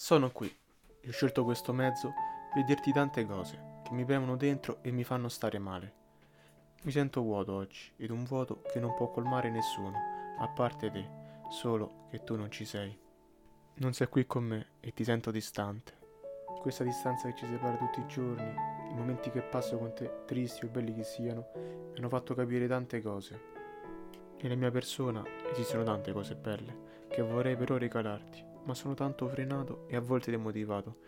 Sono qui e ho scelto questo mezzo per dirti tante cose che mi premono dentro e mi fanno stare male. Mi sento vuoto oggi ed un vuoto che non può colmare nessuno, a parte te, solo che tu non ci sei. Non sei qui con me e ti sento distante. Questa distanza che ci separa tutti i giorni, i momenti che passo con te, tristi o belli che siano, mi hanno fatto capire tante cose. Nella mia persona esistono tante cose belle che vorrei però regalarti, ma sono tanto frenato e a volte demotivato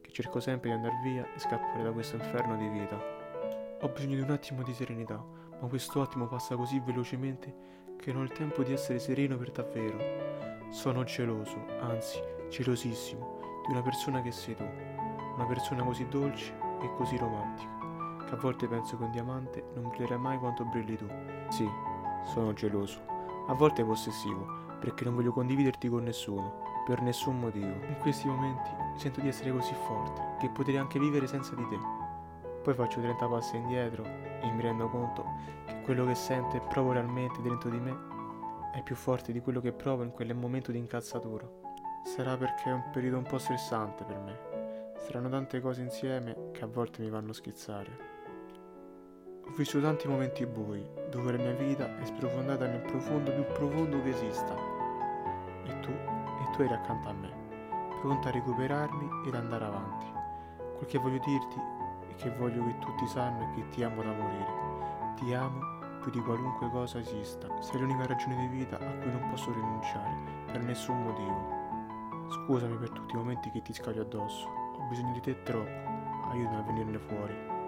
che cerco sempre di andare via e scappare da questo inferno di vita. Ho bisogno di un attimo di serenità, ma questo attimo passa così velocemente che non ho il tempo di essere sereno per davvero. Sono geloso, anzi gelosissimo, di una persona che sei tu, una persona così dolce e così romantica, che a volte penso che un diamante non brillerà mai quanto brilli tu. Sì, sono geloso, a volte possessivo, perché non voglio condividerti con nessuno, per nessun motivo. In questi momenti sento di essere così forte che potrei anche vivere senza di te. Poi faccio 30 passi indietro e mi rendo conto che quello che sento e provo realmente dentro di me è più forte di quello che provo in quel momento di incazzatura. Sarà perché è un periodo un po' stressante per me. Saranno tante cose insieme che a volte mi fanno schizzare. Ho vissuto tanti momenti bui, dove la mia vita è sprofondata nel profondo più profondo che esista. E tu, e tu eri accanto a me, pronta a recuperarmi ed andare avanti. Quel che voglio dirti è che voglio che tutti sanno che ti amo da morire. Ti amo più di qualunque cosa esista. Sei l'unica ragione di vita a cui non posso rinunciare, per nessun motivo. Scusami per tutti i momenti che ti scaglio addosso. Ho bisogno di te troppo. Aiutami a venirne fuori.